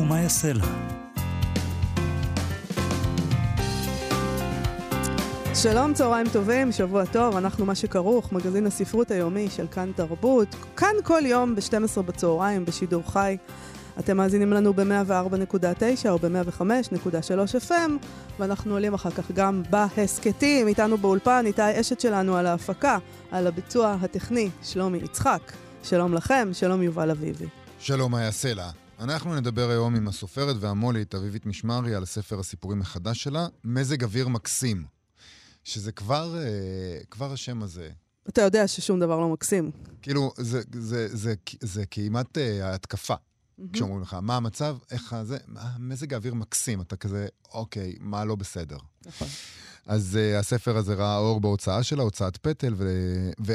ומה יעשה לה. שלום, צהריים טובים, שבוע טוב, אנחנו מה שכרוך, מגזין הספרות היומי של כאן תרבות. כאן כל יום ב-12 בצהריים, בשידור חי. אתם מאזינים לנו ב-104.9 או ב-105.3 FM, ואנחנו עולים אחר כך גם בהסכתים. איתנו באולפן, איתי האשת שלנו על ההפקה, על הביצוע הטכני, שלומי יצחק. שלום לכם, שלום יובל אביבי. שלום, מאיה סלע. אנחנו נדבר היום עם הסופרת והמולית אביבית משמרי על ספר הסיפורים החדש שלה, מזג אוויר מקסים. שזה כבר, אה, כבר השם הזה. אתה יודע ששום דבר לא מקסים. כאילו, זה, זה, זה, זה, זה כמעט אה, התקפה. Mm-hmm. כשאומרים לך, מה המצב, איך זה, מזג האוויר מקסים, אתה כזה, אוקיי, מה לא בסדר. נכון. אז uh, הספר הזה ראה אור בהוצאה שלה, הוצאת פטל, ו...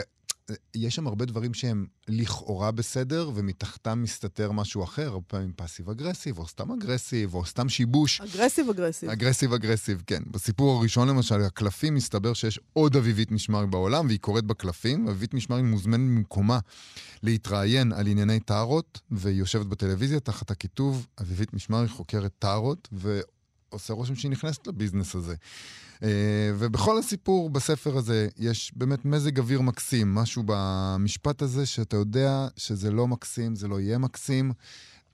יש שם הרבה דברים שהם לכאורה בסדר, ומתחתם מסתתר משהו אחר, הרבה פעמים passive aggressive, או סתם aggressive, או סתם שיבוש. aggressive aggressive. aggressive aggressive, כן. בסיפור הראשון למשל, הקלפים, מסתבר שיש עוד אביבית משמרי בעולם, והיא קוראת בקלפים. אביבית משמרי מוזמנת ממקומה להתראיין על ענייני טארוט, והיא יושבת בטלוויזיה תחת הכיתוב, אביבית משמרי חוקרת טארוט, ועושה רושם שהיא נכנסת לביזנס הזה. אה, ובכל הסיפור בספר הזה יש באמת מזג אוויר מקסים, משהו במשפט הזה שאתה יודע שזה לא מקסים, זה לא יהיה מקסים,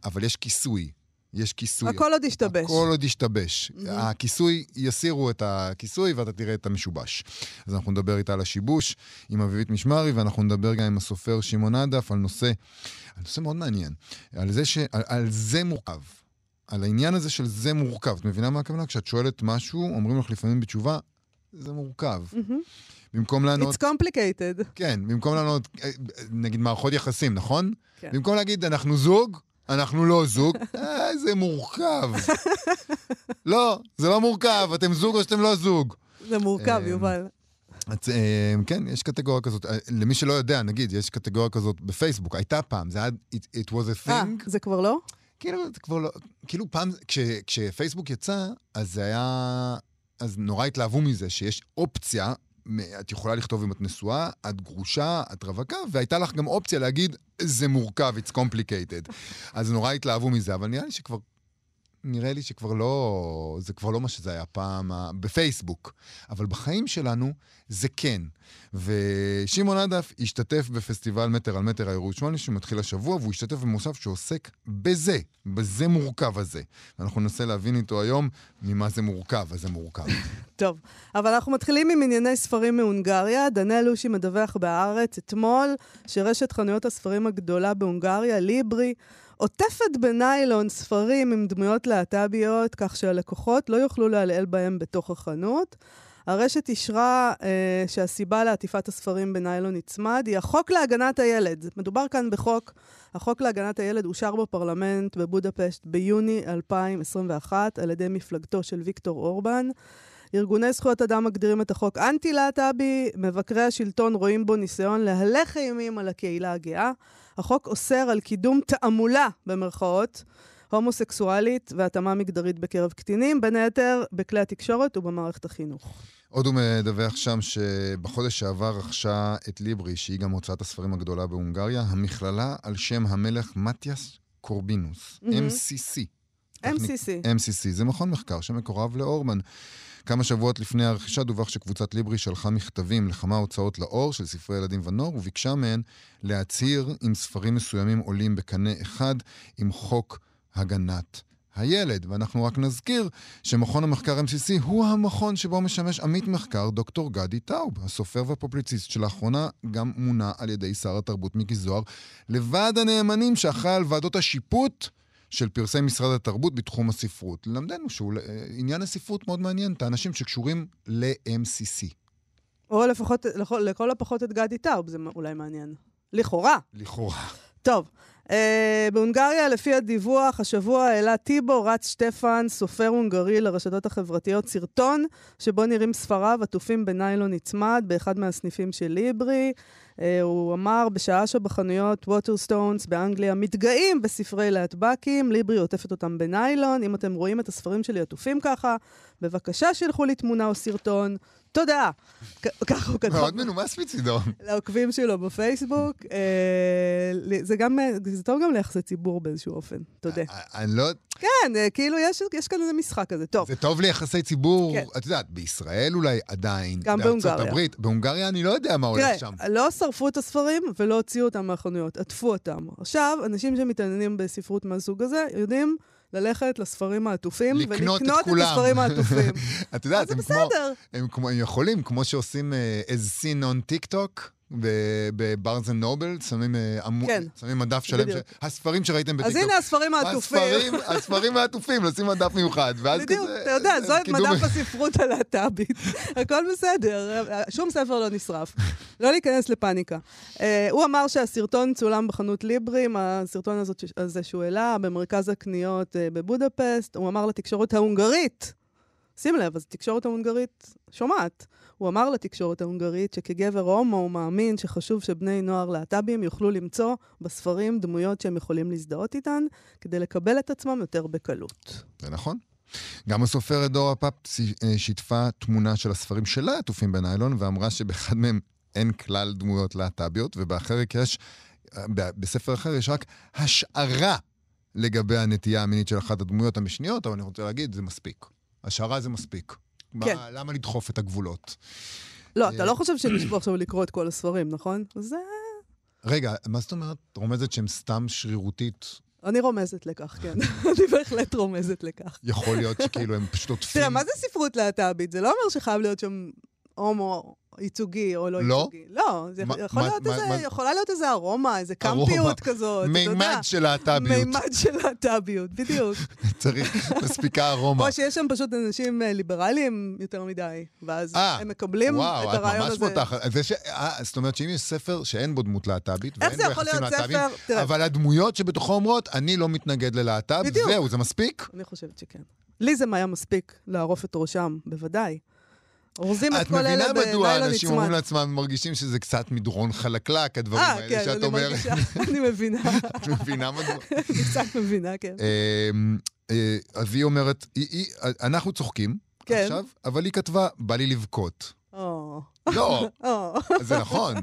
אבל יש כיסוי. יש כיסוי. הכל עוד ישתבש. הכל עוד ישתבש. Mm-hmm. הכיסוי, יסירו את הכיסוי ואתה תראה את המשובש. אז אנחנו נדבר איתה על השיבוש עם אביבית משמרי, ואנחנו נדבר גם עם הסופר שמעון עדף על נושא, על נושא מאוד מעניין. על זה, ש, על, על זה מורכב. על העניין הזה של זה מורכב. את מבינה מה הכוונה? כשאת שואלת משהו, אומרים לך לפעמים בתשובה, זה מורכב. Mm-hmm. במקום לענות... It's complicated. כן, במקום לענות, אה, נגיד מערכות יחסים, נכון? כן. במקום להגיד, אנחנו זוג, אנחנו לא זוג, אה, זה מורכב. לא, זה לא מורכב, אתם זוג או שאתם לא זוג. זה מורכב, אה, יובל. אז, אה, כן, יש קטגוריה כזאת. למי שלא יודע, נגיד, יש קטגוריה כזאת בפייסבוק, הייתה פעם, זה היה, it, it was a thing. אה, זה כבר לא? כאילו, זה כבר לא... כאילו פעם, כש, כשפייסבוק יצא, אז זה היה... אז נורא התלהבו מזה, שיש אופציה, את יכולה לכתוב אם את נשואה, את גרושה, את רווקה, והייתה לך גם אופציה להגיד, זה מורכב, it's complicated. אז נורא התלהבו מזה, אבל נראה לי שכבר נראה לי שכבר לא, זה כבר לא מה שזה היה פעם בפייסבוק. אבל בחיים שלנו זה כן. ושמעון עדף השתתף בפסטיבל מטר על מטר הירושלמי שמתחיל השבוע, והוא השתתף במוסף שעוסק בזה, בזה מורכב הזה. ואנחנו ננסה להבין איתו היום ממה זה מורכב, אז זה מורכב. טוב, אבל אנחנו מתחילים עם ענייני ספרים מהונגריה. דניאל לושי מדווח בהארץ אתמול שרשת חנויות הספרים הגדולה בהונגריה, ליברי, עוטפת בניילון ספרים עם דמויות להט"ביות, כך שהלקוחות לא יוכלו לעלעל בהם בתוך החנות. הרשת אישרה אה, שהסיבה לעטיפת הספרים בניילון נצמד היא החוק להגנת הילד. מדובר כאן בחוק, החוק להגנת הילד אושר בפרלמנט בבודפשט ביוני 2021 על ידי מפלגתו של ויקטור אורבן. ארגוני זכויות אדם מגדירים את החוק אנטי-להט"בי, מבקרי השלטון רואים בו ניסיון להלך אימים על הקהילה הגאה. החוק אוסר על קידום תעמולה, במרכאות, הומוסקסואלית והתאמה מגדרית בקרב קטינים, בין היתר בכלי התקשורת ובמערכת החינוך. עוד הוא מדווח שם שבחודש שעבר רכשה את ליברי, שהיא גם הוצאת הספרים הגדולה בהונגריה, המכללה על שם המלך מתיאס קורבינוס, mm-hmm. MCC. MCC. MCC, זה מכון מחקר שמקורב לאורמן. כמה שבועות לפני הרכישה דווח שקבוצת ליברי שלחה מכתבים לכמה הוצאות לאור של ספרי ילדים ונוער, וביקשה מהן להצהיר אם ספרים מסוימים עולים בקנה אחד עם חוק הגנת הילד. ואנחנו רק נזכיר שמכון המחקר MCC הוא המכון שבו משמש עמית מחקר דוקטור גדי טאוב, הסופר והפובליציסט שלאחרונה גם מונה על ידי שר התרבות מיקי זוהר, לוועד הנאמנים שאחראי על ועדות השיפוט של פרסי משרד התרבות בתחום הספרות. ללמדנו שעניין הספרות מאוד מעניין את האנשים שקשורים ל-MCC. או לפחות, לכל, לכל הפחות את גדי טאוב, זה אולי מעניין. לכאורה. לכאורה. טוב, אה, בהונגריה, לפי הדיווח, השבוע העלה טיבו רץ שטפן, סופר הונגרי לרשתות החברתיות, סרטון שבו נראים ספריו עטופים בניילון נצמד באחד מהסניפים של ליברי. אה, הוא אמר, בשעה שבחנויות ווטרסטונס באנגליה מתגאים בספרי להט"בקים, ליברי עוטפת אותם בניילון. אם אתם רואים את הספרים שלי עטופים ככה, בבקשה שילחו לי תמונה או סרטון. תודה. ככה הוא כתב. מאוד מנומס מצידו. לעוקבים שלו בפייסבוק. אה, זה גם, אה, זה טוב גם ליחסי ציבור באיזשהו אופן, תודה. אני לא... כן, אה, כאילו יש, כאן איזה משחק כזה. טוב, זה טוב ליחסי ציבור, כן. את יודעת, בישראל אולי עדיין. גם בארצות בהונגריה. הברית. בהונגריה אני לא יודע מה הולך תראה, שם. לא שרפו את הספרים ולא הוציאו אותם מהחנויות, עטפו אותם. עכשיו, אנשים שמתעניינים בספרות מהסוג הזה, יודעים ללכת לספרים העטופים לקנות את ולקנות את כולם. הספרים העטופים. את יודעת, הם. הם כמו, הם יכולים, כמו שעושים אה, as seen on TikTok, בבארנס אנד נובל, שמים, אה, עמו- כן. שמים מדף שלם, בדיוק. ש... הספרים שראיתם בטיקטוק. אז הנה הספרים העטופים. הספרים, הספרים העטופים, לשים מדף מיוחד, ואז בדיוק, כזה... אתה יודע, אה, זו קידום- מדף הספרות הלהט"בית. הכל בסדר, שום ספר לא נשרף. לא להיכנס לפאניקה. אה, הוא אמר שהסרטון צולם בחנות ליברי, הסרטון הזאת, הזה שהוא העלה, במרכז הקניות אה, בבודפסט. הוא אמר לתקשורת ההונגרית, שים לב, אז התקשורת ההונגרית שומעת. הוא אמר לתקשורת ההונגרית שכגבר הומו הוא מאמין שחשוב שבני נוער להט"בים יוכלו למצוא בספרים דמויות שהם יכולים להזדהות איתן, כדי לקבל את עצמם יותר בקלות. זה נכון. גם הסופרת דורה פאפ אה, שיתפה תמונה של הספרים שלה עטופים בניילון, ואמרה שבאחד מהם אין כלל דמויות להט"ביות, ובאחר יש, אה, בספר אחר יש רק השערה לגבי הנטייה המינית של אחת הדמויות המשניות, אבל אני רוצה להגיד, זה מספיק. השערה זה מספיק. כן. מה, למה לדחוף את הגבולות? לא, אתה אה, לא חושב שהם ישבו עכשיו לקרוא את כל הספרים, נכון? זה... רגע, מה זאת אומרת? רומזת שהם סתם שרירותית? אני רומזת לכך, כן. אני בהחלט רומזת לכך. יכול להיות שכאילו הם פשוט עוטפים... תראה, מה זה ספרות להט"בית? זה לא אומר שחייב להיות שם הומו ייצוגי או לא לא? ייצוגי. לא, זה מה- יכול מה- להיות מה- איזה, מה- יכולה להיות איזה ארומה, איזה. קמפיות כזאת. מימד של להט"ביות. מימד של להט"ביות, בדיוק. צריך, מספיקה ארומה. או שיש שם פשוט אנשים אה, ליברליים יותר מדי, ואז אה, הם מקבלים וואו, את את הרעיון ממש הזה. פותחת. זה ש... אה, זאת אומרת שאם יש ספר שאין בו דמות להט"בית, ואין בו יחסים להט"בים. אבל הדמויות שבתוכו אומרות, אני לא מתנגד ללהט"ב. זהו, זה מספיק? אני חושבת שכן. לי זה היה מספיק לערוף את ראשם, בוודאי. אורזים את את כל אלה מבינה מדוע אנשים אומרים נצמד. לעצמם, מרגישים שזה קצת מדרון חלקלק, הדברים אה, האלה כן, שאת אני אומרת. אני מבינה, את מבינה מדוע? אני קצת מבינה, כן. אמ, אה, אז היא אומרת, אנחנו צוחקים כן. עכשיו, אבל היא כתבה, בא לי לבכות. לא. זה נכון.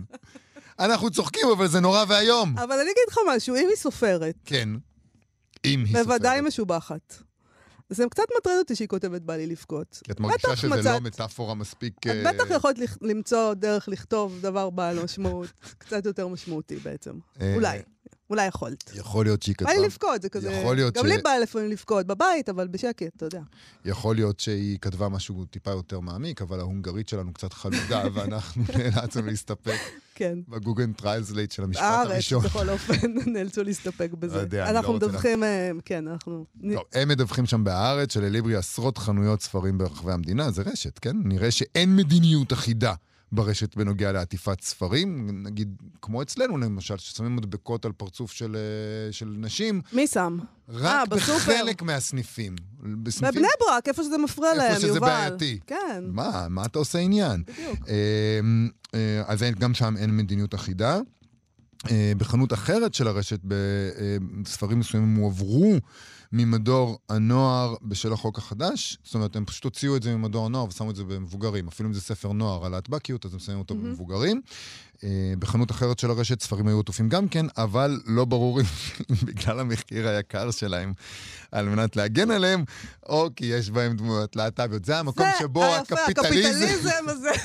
אנחנו צוחקים, אבל זה נורא ואיום. אבל אני אגיד לך משהו, אם היא סופרת, כן. אם היא סופרת. בוודאי משובחת. זה קצת מטריד אותי שהיא כותבת בא לי לבכות. כי את מרגישה שזה מצאת- לא מטאפורה מספיק... את אה, בטח יכולת לכ- למצוא דרך לכתוב דבר בעל משמעות, קצת יותר משמעותי בעצם. אה, אולי, אולי יכולת. יכול להיות שהיא בא כתבה... לי לבכות, זה כזה... יכול להיות גם ש- לי בא לפעמים לבכות, בבית, אבל בשקט, אתה יודע. יכול להיות שהיא כתבה משהו טיפה יותר מעמיק, אבל ההונגרית שלנו קצת חלודה, ואנחנו נאלצנו להסתפק כן. בגוגל טרייזלייט של המשפט בארץ, הראשון. בכל אופן, נאלצו להסתפק בזה. יודע, אני לא אנחנו רוצה מדווחים, אה, כן, אנחנו... לא, הם מדווחים שם בארץ שלליברי עשרות חנויות ספרים ברחבי המדינה, זה רשת, כן? נראה שאין מדיניות אחידה ברשת בנוגע לעטיפת ספרים, נגיד, כמו אצלנו למשל, ששמים מדבקות על פרצוף של, אה, של נשים, מי שם? רק בסופר. בחלק מהסניפים. בסניפים בבני ברק, איפה שזה מפריע איפה להם, שזה יובל. בעייתי. כן, מה, מה אתה עושה עניין? בדיוק. אמ, אה, אז אין- גם שם אין מדיניות אחידה. אה, בחנות אחרת של הרשת, בספרים מסוימים הועברו ממדור הנוער בשל החוק החדש. זאת אומרת, הם פשוט הוציאו את זה ממדור הנוער ושמו את זה במבוגרים. אפילו אם זה ספר נוער על להטבקיות, אז הם שמים אותו במבוגרים. אה, בחנות אחרת של הרשת ספרים היו עטופים גם כן, אבל לא ברור אם בגלל המחיר היקר שלהם, על מנת להגן עליהם, או כי יש בהם דמויות להט"ביות. זה המקום זה שבו היפה, הקפיטליזם... הקפיטליזם הזה.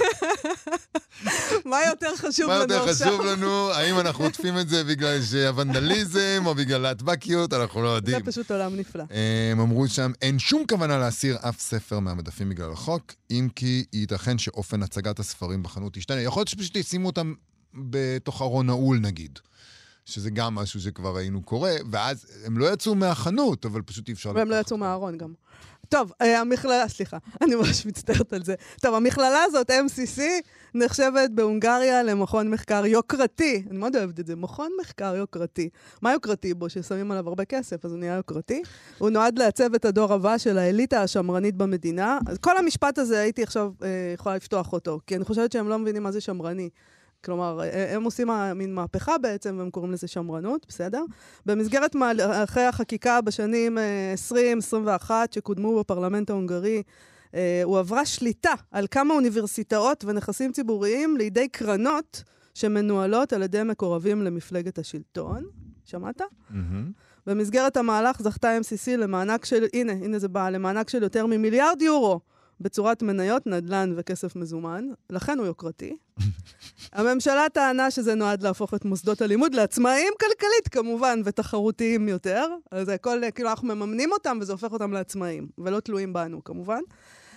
מה יותר חשוב מה לנו יותר עכשיו? חשוב לנו? האם אנחנו עוטפים את זה בגלל שהוונדליזם או בגלל להטבקיות? אנחנו לא זה יודעים. פשוט עולם נפלא. הם אמרו שם, אין שום כוונה להסיר אף ספר מהמדפים בגלל החוק, אם כי ייתכן שאופן הצגת הספרים בחנות ישתנה. יכול להיות שפשוט ישימו אותם בתוך ארון נעול נגיד. שזה גם משהו שכבר ראינו קורה, ואז הם לא יצאו מהחנות, אבל פשוט אי אפשר והם לא יצאו. מהארון גם. טוב, אה, המכללה, סליחה, אני ממש מצטערת על זה. טוב, המכללה הזאת, MCC, נחשבת בהונגריה למכון מחקר יוקרתי. אני מאוד אוהבת את זה, מכון מחקר יוקרתי. מה יוקרתי בו? ששמים עליו הרבה כסף, אז הוא נהיה יוקרתי. הוא נועד לעצב את הדור הבא של האליטה השמרנית במדינה. אז כל המשפט הזה, הייתי עכשיו אה, יכולה לפתוח אותו, כי אני חושבת שהם לא מבינים מה זה שמרני. כלומר, אה, הם עושים מין מהפכה בעצם, והם קוראים לזה שמרנות, בסדר? במסגרת מהלכי החקיקה בשנים 20-21 אה, שקודמו בפרלמנט ההונגרי, אה, הועברה שליטה על כמה אוניברסיטאות ונכסים ציבוריים לידי קרנות שמנוהלות על ידי מקורבים למפלגת השלטון. שמעת? Mm-hmm. במסגרת המהלך זכתה MCC למענק של, הנה, הנה זה בא, למענק של יותר ממיליארד יורו בצורת מניות, נדל"ן וכסף מזומן, לכן הוא יוקרתי. הממשלה טענה שזה נועד להפוך את מוסדות הלימוד לעצמאיים כלכלית, כמובן, ותחרותיים יותר. אז הכל, כאילו, אנחנו מממנים אותם וזה הופך אותם לעצמאיים, ולא תלויים בנו, כמובן.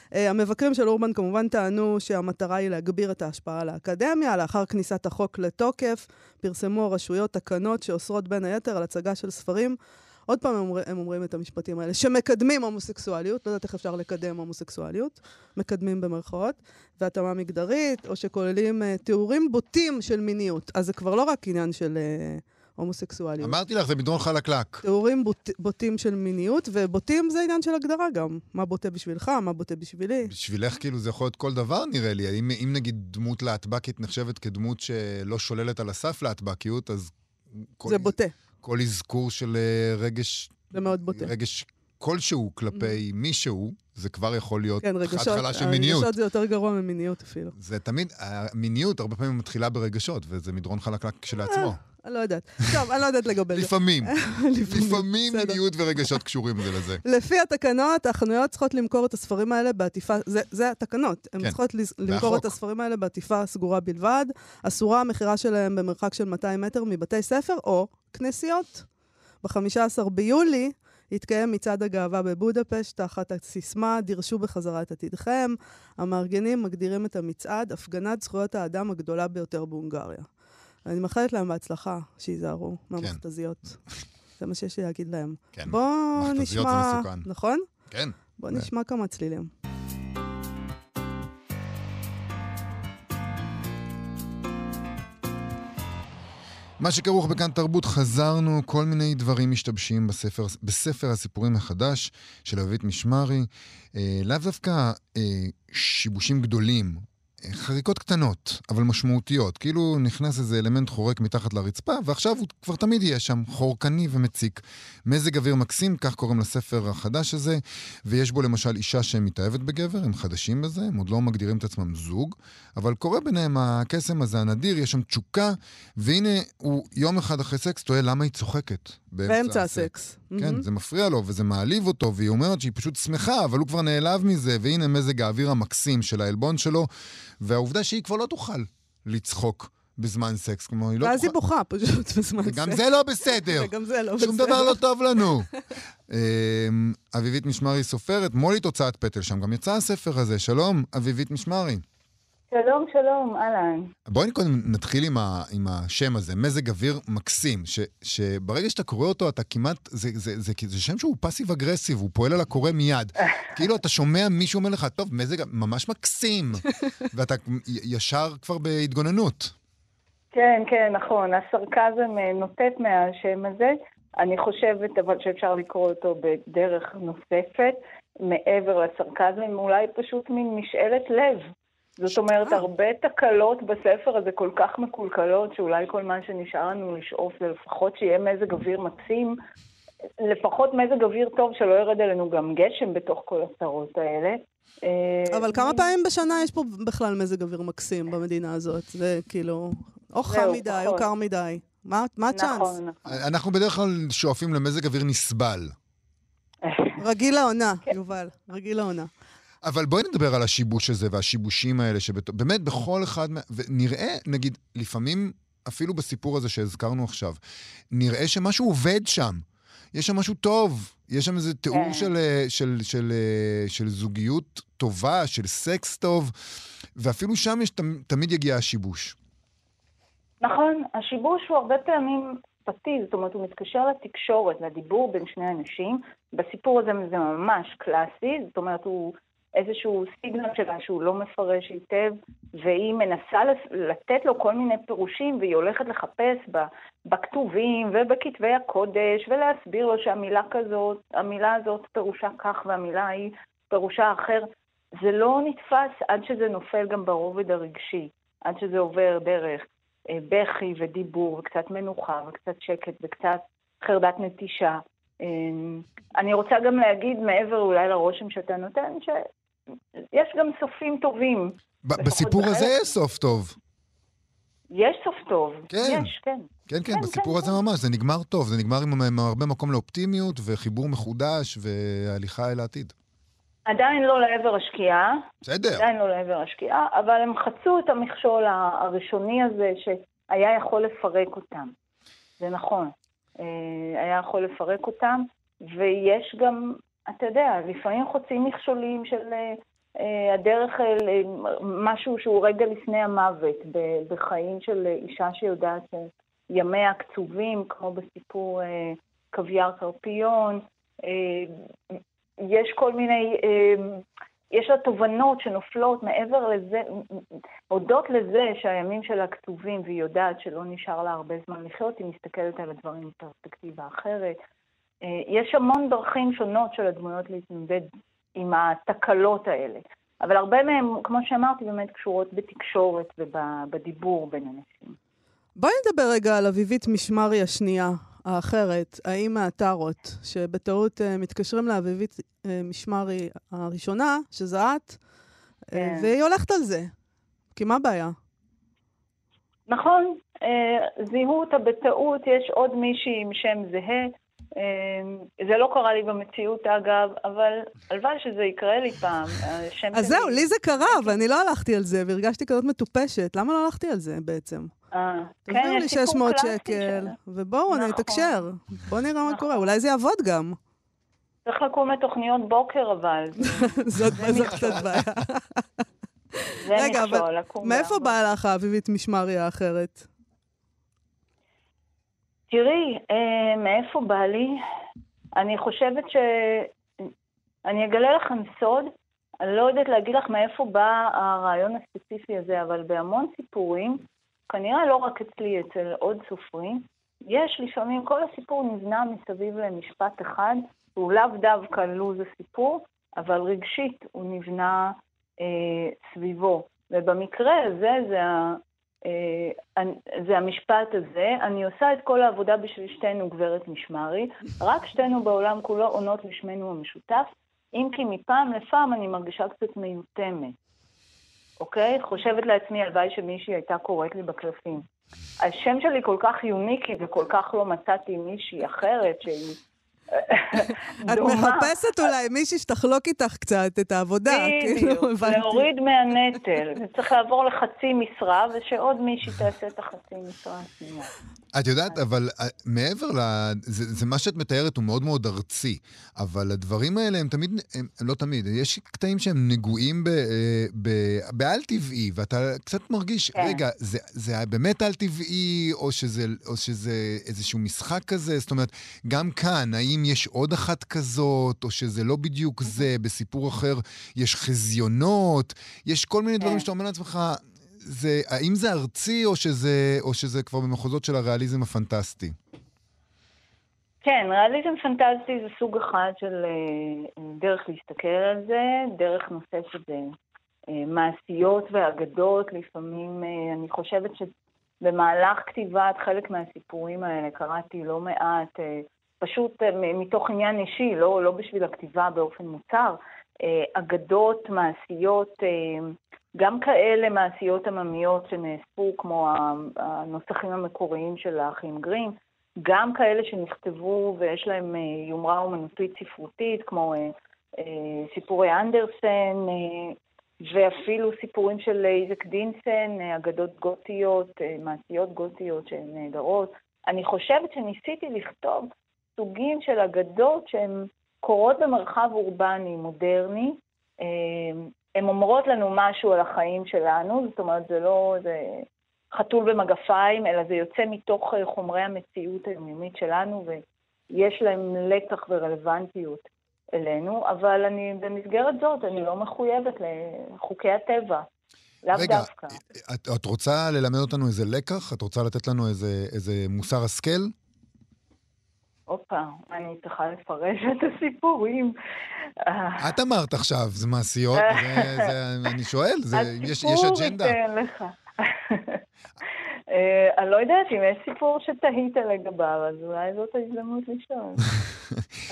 Uh, המבקרים של אורבן כמובן טענו שהמטרה היא להגביר את ההשפעה על האקדמיה. לאחר כניסת החוק לתוקף, פרסמו הרשויות תקנות שאוסרות בין היתר על הצגה של ספרים עוד פעם הם, אומר, הם אומרים את המשפטים האלה, שמקדמים הומוסקסואליות, לא יודעת איך אפשר לקדם הומוסקסואליות, מקדמים במרכאות, והתאמה מגדרית, או שכוללים uh, תיאורים בוטים של מיניות. אז זה כבר לא רק עניין של uh, הומוסקסואליות. אמרתי לך, זה מדרון חלקלק. תיאורים בוט, בוטים של מיניות, ובוטים זה עניין של הגדרה גם. מה בוטה בשבילך, מה בוטה בשבילי. בשבילך כאילו זה יכול להיות כל דבר נראה לי. אם, אם נגיד דמות להטבקית נחשבת כדמות שלא שוללת על הסף להטבקיות, אז... זה בוטה. כל אזכור של אה, רגש... זה מאוד בוטה. רגש כלשהו כלפי mm. מישהו, זה כבר יכול להיות כן, התחלה של מיניות. רגשות זה יותר גרוע ממיניות אפילו. זה תמיד, המיניות הרבה פעמים מתחילה ברגשות, וזה מדרון חלקלק כשלעצמו. אני לא יודעת. טוב, אני לא יודעת לגבי זה. לפעמים. לפעמים מיניות ורגשות קשורים זה לזה. לפי התקנות, החנויות צריכות למכור את הספרים האלה בעטיפה, זה התקנות. הן כן. צריכות למכור את הספרים האלה בעטיפה סגורה בלבד. אסורה המכירה שלהם במרחק של 200 מטר מבתי ספר או כנסיות. ב-15 ביולי התקיים מצעד הגאווה בבודפשט תחת הסיסמה "דירשו בחזרה את עתידכם". המארגנים מגדירים את המצעד הפגנת זכויות האדם הגדולה ביותר בהונגריה. אני מאחלת להם בהצלחה, שייזהרו מהמכתזיות. זה מה שיש לי להגיד להם. כן, בואו נשמע... מכתזיות זה מסוכן. נכון? כן. בואו נשמע כמה צלילים. מה שכרוך בכאן תרבות, חזרנו, כל מיני דברים משתבשים בספר, בספר הסיפורים החדש של אביבית משמרי. אה, לאו דווקא אה, שיבושים גדולים חריקות קטנות, אבל משמעותיות. כאילו נכנס איזה אלמנט חורק מתחת לרצפה, ועכשיו הוא כבר תמיד יהיה שם, חורקני ומציק. מזג אוויר מקסים, כך קוראים לספר החדש הזה, ויש בו למשל אישה שמתאהבת בגבר, הם חדשים בזה, הם עוד לא מגדירים את עצמם זוג, אבל קורה ביניהם הקסם הזה הנדיר, יש שם תשוקה, והנה הוא יום אחד אחרי סקס תוהה למה היא צוחקת. באמצע הסקס. כן, mm-hmm. זה מפריע לו וזה מעליב אותו, והיא אומרת שהיא פשוט שמחה, אבל הוא כבר נעלב מזה, והנה מזג האוויר המקסים של העלבון שלו, והעובדה שהיא כבר לא תוכל לצחוק. בזמן סקס, כמו היא לא. ואז היא בוכה פשוט בזמן סקס. וגם זה לא בסדר. וגם זה לא בסדר. שום דבר לא טוב לנו. אמ, אביבית משמרי סופרת, מו"לית הוצאת פטל, שם גם יצא הספר הזה. שלום, אביבית משמרי. שלום, שלום, אהלן. בואי קודם נתחיל עם, ה, עם השם הזה, מזג אוויר מקסים, ש, שברגע שאתה קורא אותו, אתה כמעט, זה, זה, זה, זה, זה שם שהוא פאסיב אגרסיב, הוא פועל על הקורא מיד. כאילו, אתה שומע מישהו אומר לך, טוב, מזג ממש מקסים, ואתה ישר כבר בהתגוננות. כן, כן, נכון. הסרקזם אה, נוטט מהשם הזה. אני חושבת אבל שאפשר לקרוא אותו בדרך נוספת, מעבר לסרקזם, אולי פשוט מין משאלת לב. זאת אומרת, הרבה תקלות בספר הזה כל כך מקולקלות, שאולי כל מה שנשאר לנו לשאוף זה לפחות שיהיה מזג אוויר מקסים, לפחות מזג אוויר טוב, שלא ירד עלינו גם גשם בתוך כל הסערות האלה. אה, אבל כמה פעמים בשנה יש פה בכלל מזג אוויר מקסים במדינה הזאת? זה כאילו, או חם מדי, או קר מדי. מה הצ'אנס? נכון, נכון. אנחנו בדרך כלל שואפים למזג אוויר נסבל. רגיל לעונה, כן. יובל, רגיל לעונה. אבל בואי נדבר על השיבוש הזה והשיבושים האלה, שבאמת בכל אחד, ונראה, נגיד, לפעמים, אפילו בסיפור הזה שהזכרנו עכשיו, נראה שמשהו עובד שם. יש שם משהו טוב, יש שם איזה תיאור כן. של, אה, של, של, של, אה, של זוגיות טובה, של סקס טוב, ואפילו שם יש, תמיד יגיע השיבוש. נכון, השיבוש הוא הרבה פעמים שפתי, זאת אומרת, הוא מתקשר לתקשורת, לדיבור בין שני אנשים. בסיפור הזה זה ממש קלאסי, זאת אומרת, הוא איזשהו סיגנל שלה שהוא לא מפרש היטב, והיא מנסה לתת לו כל מיני פירושים, והיא הולכת לחפש בכתובים ובכתבי הקודש, ולהסביר לו שהמילה כזאת, המילה הזאת פירושה כך והמילה ההיא פירושה אחר. זה לא נתפס עד שזה נופל גם ברובד הרגשי, עד שזה עובר דרך אה, בכי ודיבור, וקצת מנוחה, וקצת שקט, וקצת חרדת נטישה. אה, אני רוצה גם להגיד, מעבר אולי לרושם שאתה נותן, שיש גם סופים טובים. בסיפור הזה יש סוף טוב. יש סוף טוב. כן. יש, כן. כן, כן, כן בסיפור כן, הזה כן. ממש, זה נגמר טוב, זה נגמר עם, עם הרבה מקום לאופטימיות וחיבור מחודש והליכה אל העתיד. עדיין לא לעבר השקיעה. בסדר. עדיין לא לעבר השקיעה, אבל הם חצו את המכשול הראשוני הזה שהיה יכול לפרק אותם. זה נכון. אה, היה יכול לפרק אותם, ויש גם, אתה יודע, לפעמים חוצים מכשולים של אה, הדרך אל משהו שהוא רגע לפני המוות, בחיים של אישה שיודעת שימיה קצובים, כמו בסיפור אה, קוויאר קרפיון. יש כל מיני, אמ, יש לה תובנות שנופלות מעבר לזה, הודות לזה שהימים שלה כתובים והיא יודעת שלא נשאר לה הרבה זמן לחיות, היא מסתכלת על הדברים בפרספקטיבה אחרת. אה, יש המון דרכים שונות של הדמויות להתמודד עם התקלות האלה. אבל הרבה מהן, כמו שאמרתי, באמת קשורות בתקשורת ובדיבור בין אנשים. בואי נדבר רגע על אביבית משמרי השנייה. האחרת, האם הטארות, שבטעות uh, מתקשרים לאביבית uh, משמרי הראשונה, שזה את, uh, כן. והיא הולכת על זה. כי מה הבעיה? נכון, uh, זיהו אותה בטעות, יש עוד מישהי עם שם זהה. זה לא קרה לי במציאות, אגב, אבל הלוואי שזה יקרה לי פעם. אז זהו, לי זה קרה, ואני לא הלכתי על זה, והרגשתי כזאת מטופשת. למה לא הלכתי על זה בעצם? אה, כן, יש קלאסי. 600 שקל, ובואו, נכון. נתקשר. בואו נראה מה קורה, אולי זה יעבוד גם. צריך לקום לתוכניות בוקר, אבל. זאת קצת בעיה. רגע, אבל מאיפה באה לך האביבית משמרי האחרת? תראי, אה, מאיפה בא לי? אני חושבת ש... אני אגלה לכם סוד, אני לא יודעת להגיד לך מאיפה בא הרעיון הספציפי הזה, אבל בהמון סיפורים, כנראה לא רק אצלי, אצל עוד סופרים, יש לפעמים, כל הסיפור נבנה מסביב למשפט אחד, הוא לאו דווקא לוז הסיפור, אבל רגשית הוא נבנה אה, סביבו. ובמקרה הזה זה, זה המשפט הזה, אני עושה את כל העבודה בשביל שתינו, גברת משמרי, רק שתינו בעולם כולו עונות לשמנו המשותף, אם כי מפעם לפעם אני מרגישה קצת מיותמת. אוקיי? חושבת לעצמי, הלוואי שמישהי הייתה קוראת לי בקלפים. השם שלי כל כך יוניקי וכל כך לא מצאתי מישהי אחרת שהיא את מחפשת אולי מישהי שתחלוק איתך קצת את העבודה, כאילו, הבנתי. להוריד מהנטל. צריך לעבור לחצי משרה, ושעוד מישהי תעשה את החצי משרה השנייה. את יודעת, אבל אה, מעבר ל... זה, זה מה שאת מתארת הוא מאוד מאוד ארצי, אבל הדברים האלה הם תמיד, הם, לא תמיד, יש קטעים שהם נגועים ב, אה, ב, בעל טבעי, ואתה קצת מרגיש, כן. רגע, זה, זה באמת על טבעי, או שזה, או שזה איזשהו משחק כזה? זאת אומרת, גם כאן, האם יש עוד אחת כזאת, או שזה לא בדיוק זה, בסיפור אחר יש חזיונות, יש כל מיני דברים כן. שאתה אומר לעצמך, זה, האם זה ארצי או שזה, או שזה כבר במחוזות של הריאליזם הפנטסטי? כן, ריאליזם פנטסטי זה סוג אחד של אה, דרך להסתכל על זה, דרך נוספת זה אה, מעשיות ואגדות. לפעמים אה, אני חושבת שבמהלך כתיבת חלק מהסיפורים האלה קראתי לא מעט, פשוט מתוך עניין אישי, לא, לא בשביל הכתיבה באופן מוצר, אגדות מעשיות גם כאלה מעשיות עממיות שנאספו, כמו הנוסחים המקוריים של האחים גרים, גם כאלה שנכתבו ויש להם אה, יומרה אומנותית ספרותית, כמו אה, אה, סיפורי אנדרסן, ואפילו סיפורים של איזק דינסן, אגדות גותיות, מעשיות גותיות שהן נהדרות. אני חושבת שניסיתי לכתוב סוגים של אגדות שהן קורות במרחב אורבני מודרני, הן אומרות לנו משהו על החיים שלנו, זאת אומרת, זה לא, זה חתול במגפיים, אלא זה יוצא מתוך אה, חומרי המציאות היומיומית שלנו, ויש להם לקח ורלוונטיות אלינו, אבל אני, במסגרת זאת, אני לא מחויבת לחוקי הטבע. לאו רגע, דווקא. את, את רוצה ללמד אותנו איזה לקח? את רוצה לתת לנו איזה, איזה מוסר השכל? הופה, אני צריכה לפרש את הסיפורים. את אמרת עכשיו, זה מעשיות, זה, זה, אני שואל, זה, יש, יש הסיפור אג'נדה. ייתן לך. אה, אני לא יודעת אם יש סיפור שתהית לגביו, אז אולי זאת ההזדמנות לשאול.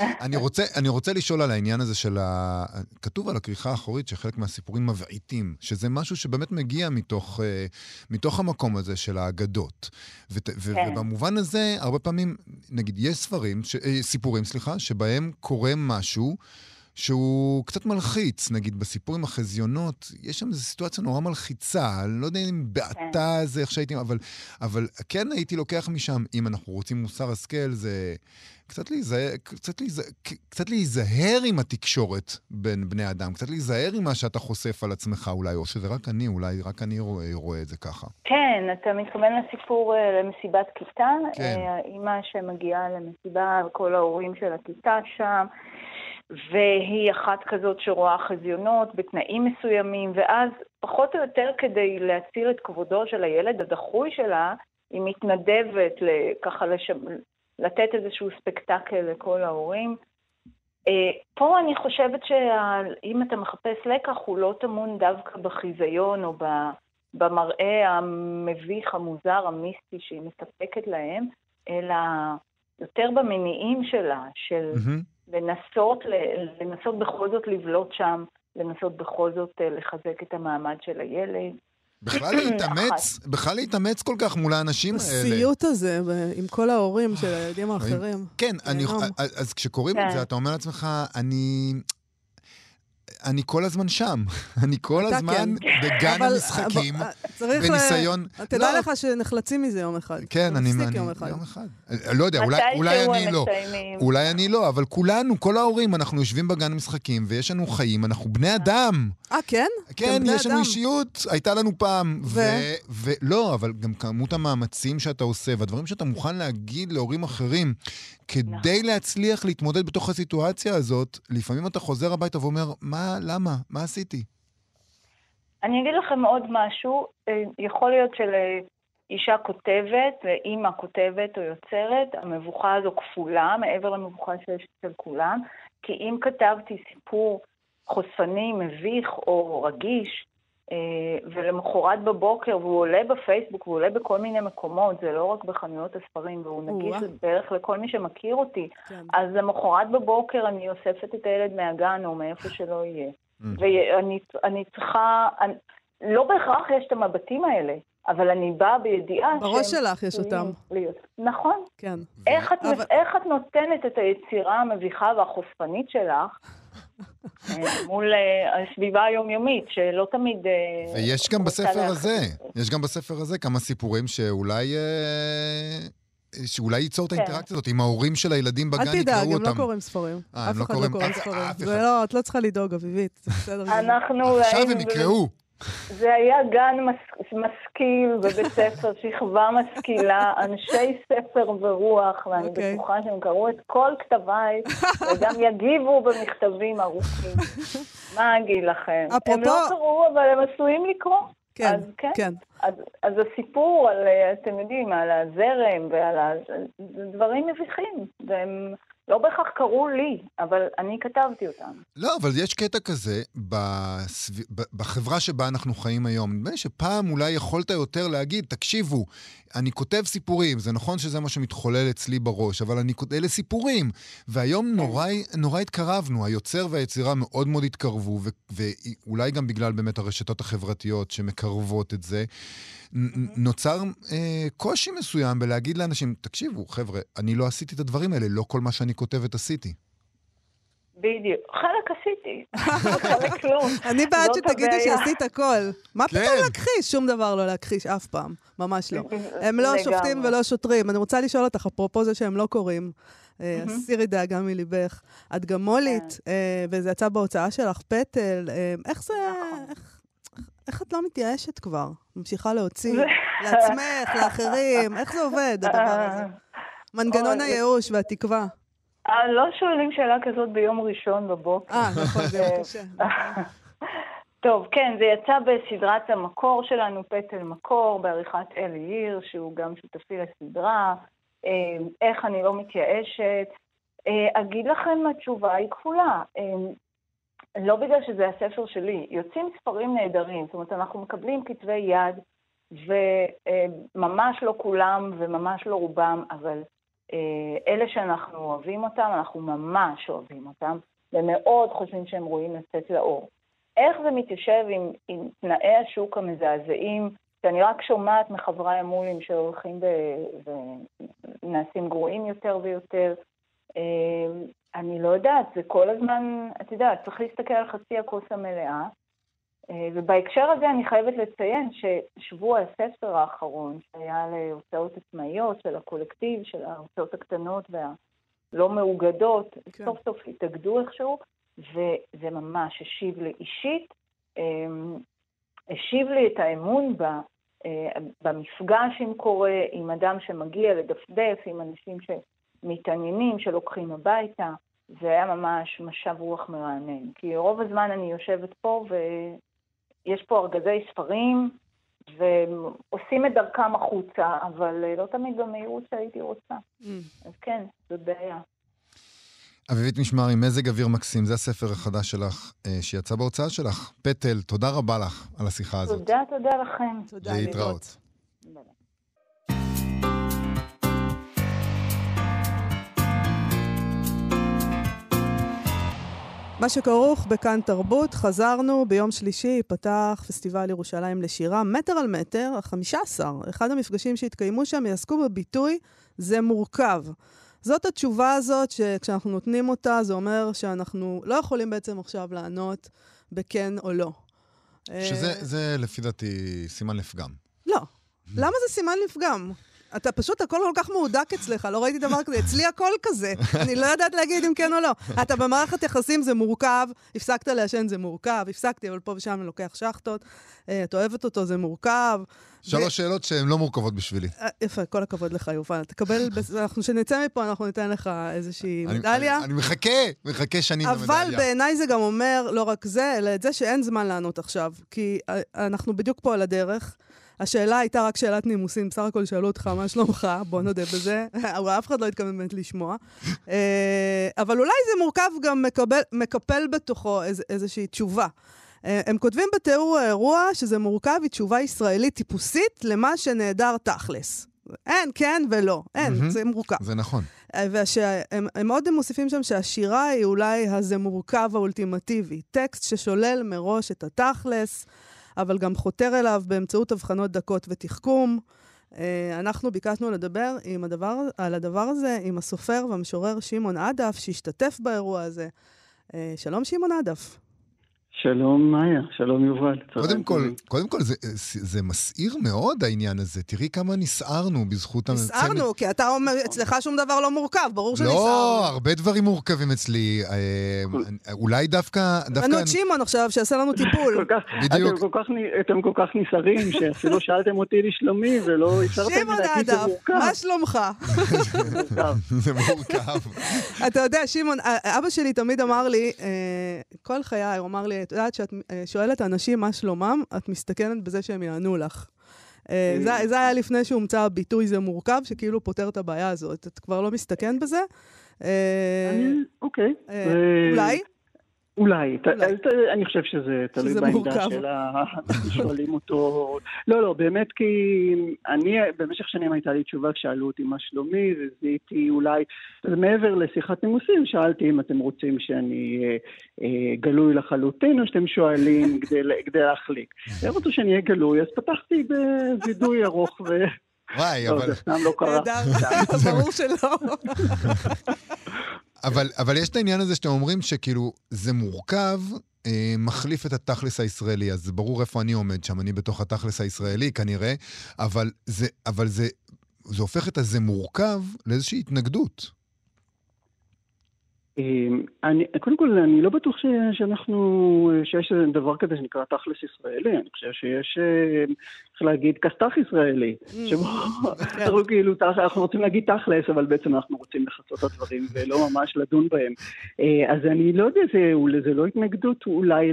אני רוצה, אני רוצה לשאול על העניין הזה של ה... כתוב על הכריכה האחורית שחלק מהסיפורים מבעיטים, שזה משהו שבאמת מגיע מתוך, אה, מתוך המקום הזה של האגדות. ו- ו- כן. ובמובן הזה, הרבה פעמים, נגיד, יש ספרים, ש- אה, סיפורים, סליחה, שבהם קורה משהו שהוא קצת מלחיץ. נגיד, בסיפור עם החזיונות, יש שם איזו סיטואציה נורא מלחיצה. אני לא יודע אם בעתה זה איך שהייתי, אבל, אבל כן הייתי לוקח משם, אם אנחנו רוצים מוסר השכל, זה... קצת להיזהר, קצת, להיזהר, קצת להיזהר עם התקשורת בין בני אדם, קצת להיזהר עם מה שאתה חושף על עצמך אולי, או שזה רק אני, אולי רק אני רואה, רואה את זה ככה. כן, אתה מתכוון לסיפור אה, למסיבת כיתה? כן. אה, אימא שמגיעה למסיבה, כל ההורים של הכיתה שם, והיא אחת כזאת שרואה חזיונות בתנאים מסוימים, ואז פחות או יותר כדי להציל את כבודו של הילד הדחוי שלה, היא מתנדבת ככה לש... לתת איזשהו ספקטקל לכל ההורים. אה, פה אני חושבת שאם אתה מחפש לקח, הוא לא טמון דווקא בחיזיון או במראה המביך, המוזר, המיסטי שהיא מספקת להם, אלא יותר במניעים שלה, של מהמם. לנסות, ל- לנסות בכל זאת לבלוט שם, לנסות בכל זאת אה, לחזק את המעמד של הילד. בכלל להתאמץ, בכלל להתאמץ כל כך מול האנשים האלה. הסיוט הזה, עם כל ההורים של הילדים האחרים. כן. אז כשקוראים את כן. זה, אתה אומר לעצמך, אני... אני כל הזמן שם. אני כל הזמן כן. בגן אבל- המשחקים, אבל- צריך ל- בניסיון... תדע לא, לך שנחלצים מזה יום אחד. כן, אני... מפסיק אני- יום אחד. יום אחד. אה, לא יודע, אולי, אולי אני לא. אולי אני לא, אבל כולנו, כל ההורים, אנחנו יושבים בגן משחקים, ויש לנו חיים, אנחנו בני אדם. אה, כן? כן, יש לנו אדם. אישיות, הייתה לנו פעם. ו? ולא, אבל גם כמות המאמצים שאתה עושה, והדברים שאתה מוכן להגיד להורים אחרים, כדי להצליח להתמודד בתוך הסיטואציה הזאת, לפעמים אתה חוזר הביתה ואומר, מה, למה? מה עשיתי? אני אגיד לכם עוד משהו, אה, יכול להיות שלאישה כותבת, ואימא כותבת או יוצרת, המבוכה הזו כפולה, מעבר למבוכה שיש אצל כולם, כי אם כתבתי סיפור חושפני, מביך או רגיש, ולמחרת בבוקר, והוא עולה בפייסבוק, והוא עולה בכל מיני מקומות, זה לא רק בחנויות הספרים, והוא נגיש. בערך לכל מי שמכיר אותי, כן. אז למחרת בבוקר אני אוספת את הילד מהגן או מאיפה שלא יהיה. Mm. ואני אני צריכה, אני, לא בהכרח יש את המבטים האלה, אבל אני באה בידיעה בראש שהם שלך יש אותם. להיות. נכון. כן. איך את, אבל- איך את נותנת את היצירה המביכה והחושפנית שלך אה, מול אה, הסביבה היומיומית, שלא תמיד... אה, ויש גם בספר הזה. יש גם בספר הזה כמה סיפורים שאולי... אה, שאולי ייצור את כן. האינטראקציה הזאת עם ההורים של הילדים בגן, אל יקראו תדאג, אותם. הם לא קוראים ספרים. הם אף לא אחד לא קוראים- קורא ספרים. לא, את לא צריכה לדאוג, אביבית, זה בסדר. אנחנו עכשיו הם יקראו. זה היה גן מס... משכיל בבית ספר, שכבה משכילה, אנשי ספר ורוח, ואני אוקיי. בטוחה שהם קראו את כל כתביי, וגם יגיבו במכתבים ארוכים. מה אגיד לכם? הם אפרופו- לא קראו, אבל הם עשויים לקרוא. כן, אז כן. כן. אז, אז הסיפור על, אה, אתם יודעים, על הזרם ועל ה... זה דברים מביכים, והם לא בהכרח קראו לי, אבל אני כתבתי אותם. לא, אבל יש קטע כזה בסב... בחברה שבה אנחנו חיים היום. נדמה לי שפעם אולי יכולת יותר להגיד, תקשיבו, אני כותב סיפורים, זה נכון שזה מה שמתחולל אצלי בראש, אבל אני אלה סיפורים. והיום נורא, נורא התקרבנו, היוצר והיצירה מאוד מאוד התקרבו, ו... ואולי גם בגלל באמת הרשתות החברתיות שמקרבות את זה, נ- נוצר אה, קושי מסוים בלהגיד לאנשים, תקשיבו, חבר'ה, אני לא עשיתי את הדברים האלה, לא כל מה שאני כותבת עשיתי. בדיוק. חלק עשיתי, חלק לא. אני בעד שתגידי. שעשית הכל. מה כן. פתאום להכחיש? שום דבר לא להכחיש אף פעם. ממש לא. הם לא. שופטים ולא שוטרים. אני רוצה לשאול אותך, אפרופו זה שהם לא קוראים, אה, הסירי דאגה מליבך. את גם מולית, כן. אה, וזה יצא בהוצאה שלך, פטל. אה, איך זה... נכון. איך- את לא מתייאשת כבר? ממשיכה להוציא לעצמך, לאחרים, איך זה עובד, הדבר הזה? מנגנון הייאוש והתקווה. אה, לא שואלים שאלה כזאת ביום ראשון בבוקר. אה, נכון, זה יום קשה. טוב, כן, זה יצא בסדרת המקור שלנו, פטל מקור, בעריכת אלי היר, שהוא גם שותפי לסדרה. אה, איך אני לא מתייאשת. אה, אגיד לכם, התשובה היא כפולה. לא בגלל שזה הספר שלי, יוצאים ספרים נהדרים. זאת אומרת, אנחנו מקבלים כתבי יד, וממש לא כולם וממש לא רובם, אבל אלה שאנחנו אוהבים אותם, אנחנו ממש אוהבים אותם, ומאוד חושבים שהם ראויים לצאת לאור. איך זה מתיישב עם, עם תנאי השוק המזעזעים, שאני רק שומעת מחבריי המולים שהולכים ונעשים גרועים יותר ויותר. אני לא יודעת, זה כל הזמן, את יודעת, צריך להסתכל על חצי הכוס המלאה. ובהקשר הזה אני חייבת לציין ששבוע הספר האחרון, שהיה להוצאות עצמאיות של הקולקטיב, של ההוצאות הקטנות והלא מאוגדות, כן. סוף סוף התאגדו איכשהו, וזה ממש השיב לי אישית, השיב לי את האמון ב, במפגש עם קורא, עם אדם שמגיע לדפדף, עם אנשים שמתעניינים, שלוקחים הביתה. זה היה ממש משב רוח מרענן. כי רוב הזמן אני יושבת פה ויש פה ארגזי ספרים ועושים את דרכם החוצה, אבל לא תמיד במהירות שהייתי רוצה. Mm. אז כן, זאת בעיה. אביבית משמרי, מזג אוויר מקסים, זה הספר החדש שלך, אה, שיצא בהוצאה שלך. פטל, תודה רבה לך על השיחה הזאת. תודה, תודה לכם. תודה, להתראות. מה שכרוך בכאן תרבות, חזרנו, ביום שלישי ייפתח פסטיבל ירושלים לשירה, מטר על מטר, החמישה עשר. אחד המפגשים שהתקיימו שם יעסקו בביטוי זה מורכב. זאת התשובה הזאת שכשאנחנו נותנים אותה, זה אומר שאנחנו לא יכולים בעצם עכשיו לענות בכן או לא. שזה, זה לפי דעתי סימן לפגם. לא. למה זה סימן לפגם? אתה פשוט, הכל כל כך מהודק אצלך, לא ראיתי דבר כזה. אצלי הכל כזה. אני לא יודעת להגיד אם כן או לא. אתה במערכת יחסים זה מורכב, הפסקת לעשן זה מורכב, הפסקתי, אבל פה ושם אני לוקח שחטות. את אוהבת אותו, זה מורכב. שלוש שאלות שהן לא מורכבות בשבילי. יפה, כל הכבוד לך, יובל. תקבל, אנחנו, כשנצא מפה, אנחנו ניתן לך איזושהי מדליה. אני מחכה, מחכה שנים למדליה. אבל בעיניי זה גם אומר לא רק זה, אלא את זה שאין זמן לענות עכשיו. כי אנחנו בדיוק פה על הדרך. השאלה הייתה רק שאלת נימוסין, בסך הכל שאלו אותך מה שלומך, בוא נודה בזה. אף אחד לא התכוון באמת לשמוע. אבל אולי זה מורכב גם מקבל, מקפל בתוכו איז, איזושהי תשובה. הם כותבים בתיאור האירוע שזה מורכב, היא תשובה ישראלית טיפוסית למה שנעדר תכלס. אין, כן ולא. אין, mm-hmm. זה מורכב. זה נכון. והם הם עוד מוסיפים שם שהשירה היא אולי הזה מורכב האולטימטיבי. טקסט ששולל מראש את התכלס, אבל גם חותר אליו באמצעות הבחנות דקות ותחכום. אנחנו ביקשנו לדבר עם הדבר, על הדבר הזה עם הסופר והמשורר שמעון עדף, שהשתתף באירוע הזה. שלום שמעון עדף. שלום מאיה, שלום יובל. קודם כל, קודם כל זה, זה מסעיר מאוד העניין הזה. תראי כמה נסערנו בזכות הצמד. נסערנו, כי אתה אומר, אצלך שום דבר לא מורכב, ברור שנסערנו. לא, הרבה דברים מורכבים אצלי. אולי דווקא... ראינו את שמעון עכשיו, שיעשה לנו טיפול. בדיוק. אתם כל כך נסערים, שאפילו שאלתם אותי לשלומי, ולא השארתם לי להגיד שזה מורכב. שמעון מה שלומך? זה מורכב. אתה יודע, שמעון, אבא שלי תמיד אמר לי, כל חיי, הוא אמר לי, את יודעת שאת שואלת אנשים מה שלומם, את מסתכנת בזה שהם יענו לך. זה, זה היה לפני שהומצא הביטוי זה מורכב, שכאילו פותר את הבעיה הזאת. את כבר לא מסתכן בזה? אוקיי. אולי? אולי, אני חושב שזה תלוי בעמדה של שואלים אותו. לא, לא, באמת כי אני, במשך שנים הייתה לי תשובה כשאלו אותי מה שלומי, וזיהיתי אולי, מעבר לשיחת נימוסים, שאלתי אם אתם רוצים שאני גלוי לחלוטין, או שאתם שואלים כדי להחליק. הם רצו שאני אהיה גלוי, אז פתחתי בווידוי ארוך ו... וואי, אבל... זה סתם לא קרה. ברור שלא. אבל, אבל יש את העניין הזה שאתם אומרים שכאילו זה מורכב, אה, מחליף את התכלס הישראלי, אז ברור איפה אני עומד שם, אני בתוך התכלס הישראלי כנראה, אבל זה, אבל זה, זה הופך את הזה מורכב לאיזושהי התנגדות. אמ, אני, קודם כל, אני לא בטוח ש, שאנחנו, שיש דבר כזה שנקרא תכלס ישראלי, אני חושב שיש, אה, איך להגיד, כסת"ח ישראלי, mm. שבו כן. אנחנו כאילו, אנחנו רוצים להגיד תכלס, אבל בעצם אנחנו רוצים לחצות את הדברים ולא ממש לדון בהם. אה, אז אני לא יודע, זה, זה לא התנגדות אולי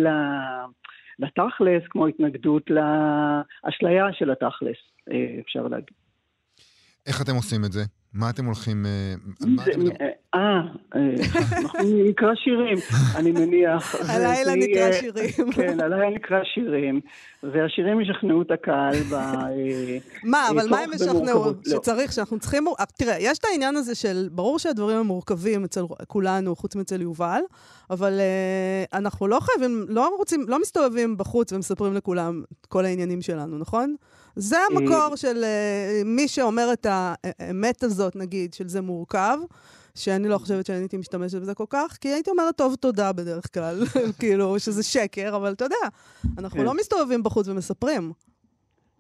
לתכלס, כמו התנגדות לאשליה של התכלס, אה, אפשר להגיד. איך אתם עושים את זה? מה אתם הולכים... אה, אה, אה, אנחנו נקרא שירים, אני מניח. הלילה נקרא שירים. כן, הלילה נקרא שירים, והשירים ישכנעו את הקהל ב... מה, אבל מה הם ישכנעו? לא. שצריך, שאנחנו צריכים... תראה, יש את העניין הזה של, ברור שהדברים הם מורכבים אצל כולנו, חוץ מאצל יובל, אבל אנחנו לא חייבים, לא רוצים, לא מסתובבים בחוץ ומספרים לכולם את כל העניינים שלנו, נכון? זה המקור של מי שאומר את האמת הזאת, נגיד, של זה מורכב, שאני לא חושבת שאני הייתי משתמשת בזה כל כך, כי הייתי אומרת טוב תודה בדרך כלל, כאילו, שזה שקר, אבל אתה יודע, אנחנו כן. לא מסתובבים בחוץ ומספרים.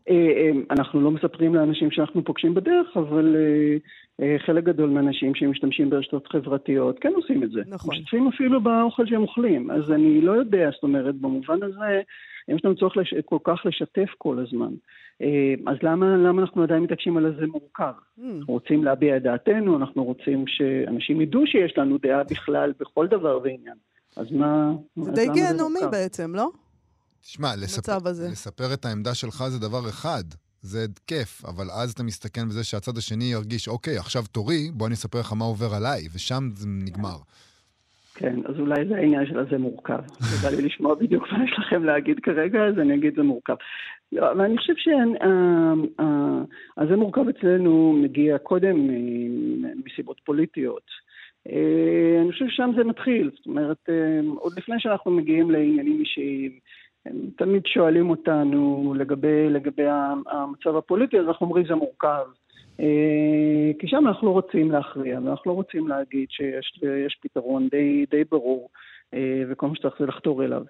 אה, אה, אנחנו לא מספרים לאנשים שאנחנו פוגשים בדרך, אבל חלק גדול מהאנשים שמשתמשים ברשתות חברתיות כן עושים את זה. נכון. משתתפים אפילו באוכל שהם אוכלים. אז אני לא יודע, זאת אומרת, במובן הזה, יש לנו צורך לש... כל כך לשתף כל הזמן. אה, אז למה, למה אנחנו עדיין מתעקשים על איזה מורכב? Mm. אנחנו רוצים להביע את דעתנו, אנחנו רוצים שאנשים ידעו שיש לנו דעה בכלל בכל דבר ועניין. אז מה... זה די גיהנומי בעצם, לא? תשמע, לספר, לספר את העמדה שלך זה דבר אחד. זה כיף, אבל אז אתה מסתכן בזה שהצד השני ירגיש, אוקיי, עכשיו תורי, בוא אני אספר לך מה עובר עליי, ושם זה נגמר. כן, אז אולי זה העניין של הזה מורכב. בא לי לשמוע בדיוק מה יש לכם להגיד כרגע, אז אני אגיד זה מורכב. לא, אבל אני חושב שהזה מורכב אצלנו מגיע קודם מסיבות פוליטיות. אה, אני חושב ששם זה מתחיל, זאת אומרת, אה, עוד לפני שאנחנו מגיעים לעניינים אישיים, הם תמיד שואלים אותנו לגבי, לגבי המצב הפוליטי, אז אנחנו אומרים זה מורכב. אה, כי שם אנחנו לא רוצים להכריע, ואנחנו לא רוצים להגיד שיש פתרון די, די ברור, אה, וכל מה שצריך זה לחתור אליו.